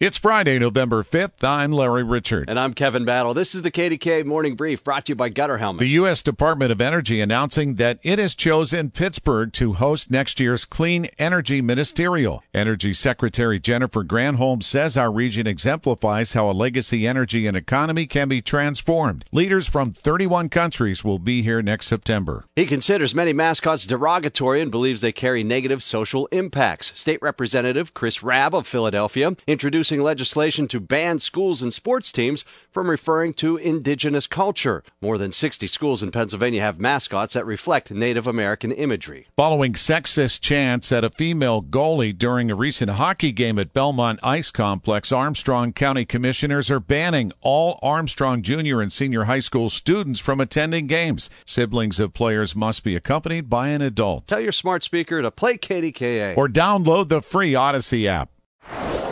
It's Friday, November 5th. I'm Larry Richert. And I'm Kevin Battle. This is the KDKA Morning Brief brought to you by Gutter Helmet. The U.S. Department of Energy announcing that it has chosen Pittsburgh to host next year's Clean Energy Ministerial. Energy Secretary Jennifer Granholm says our region exemplifies how a legacy energy and economy can be transformed. Leaders from 31 countries will be here next September. He considers many mascots derogatory and believes they carry negative social impacts. State Representative Chris Rabb of Philadelphia introducing legislation to ban schools and sports teams from referring to indigenous culture. More than 60 schools in Pennsylvania have mascots that reflect Native American imagery. Following sexist chants at a female goalie during a recent hockey game at Belmont Ice Complex, Armstrong County commissioners are banning all Armstrong junior and senior high school students from attending games. Siblings of players must be accompanied by an adult. Tell your smart speaker to play KDKA or download the free Audacy app.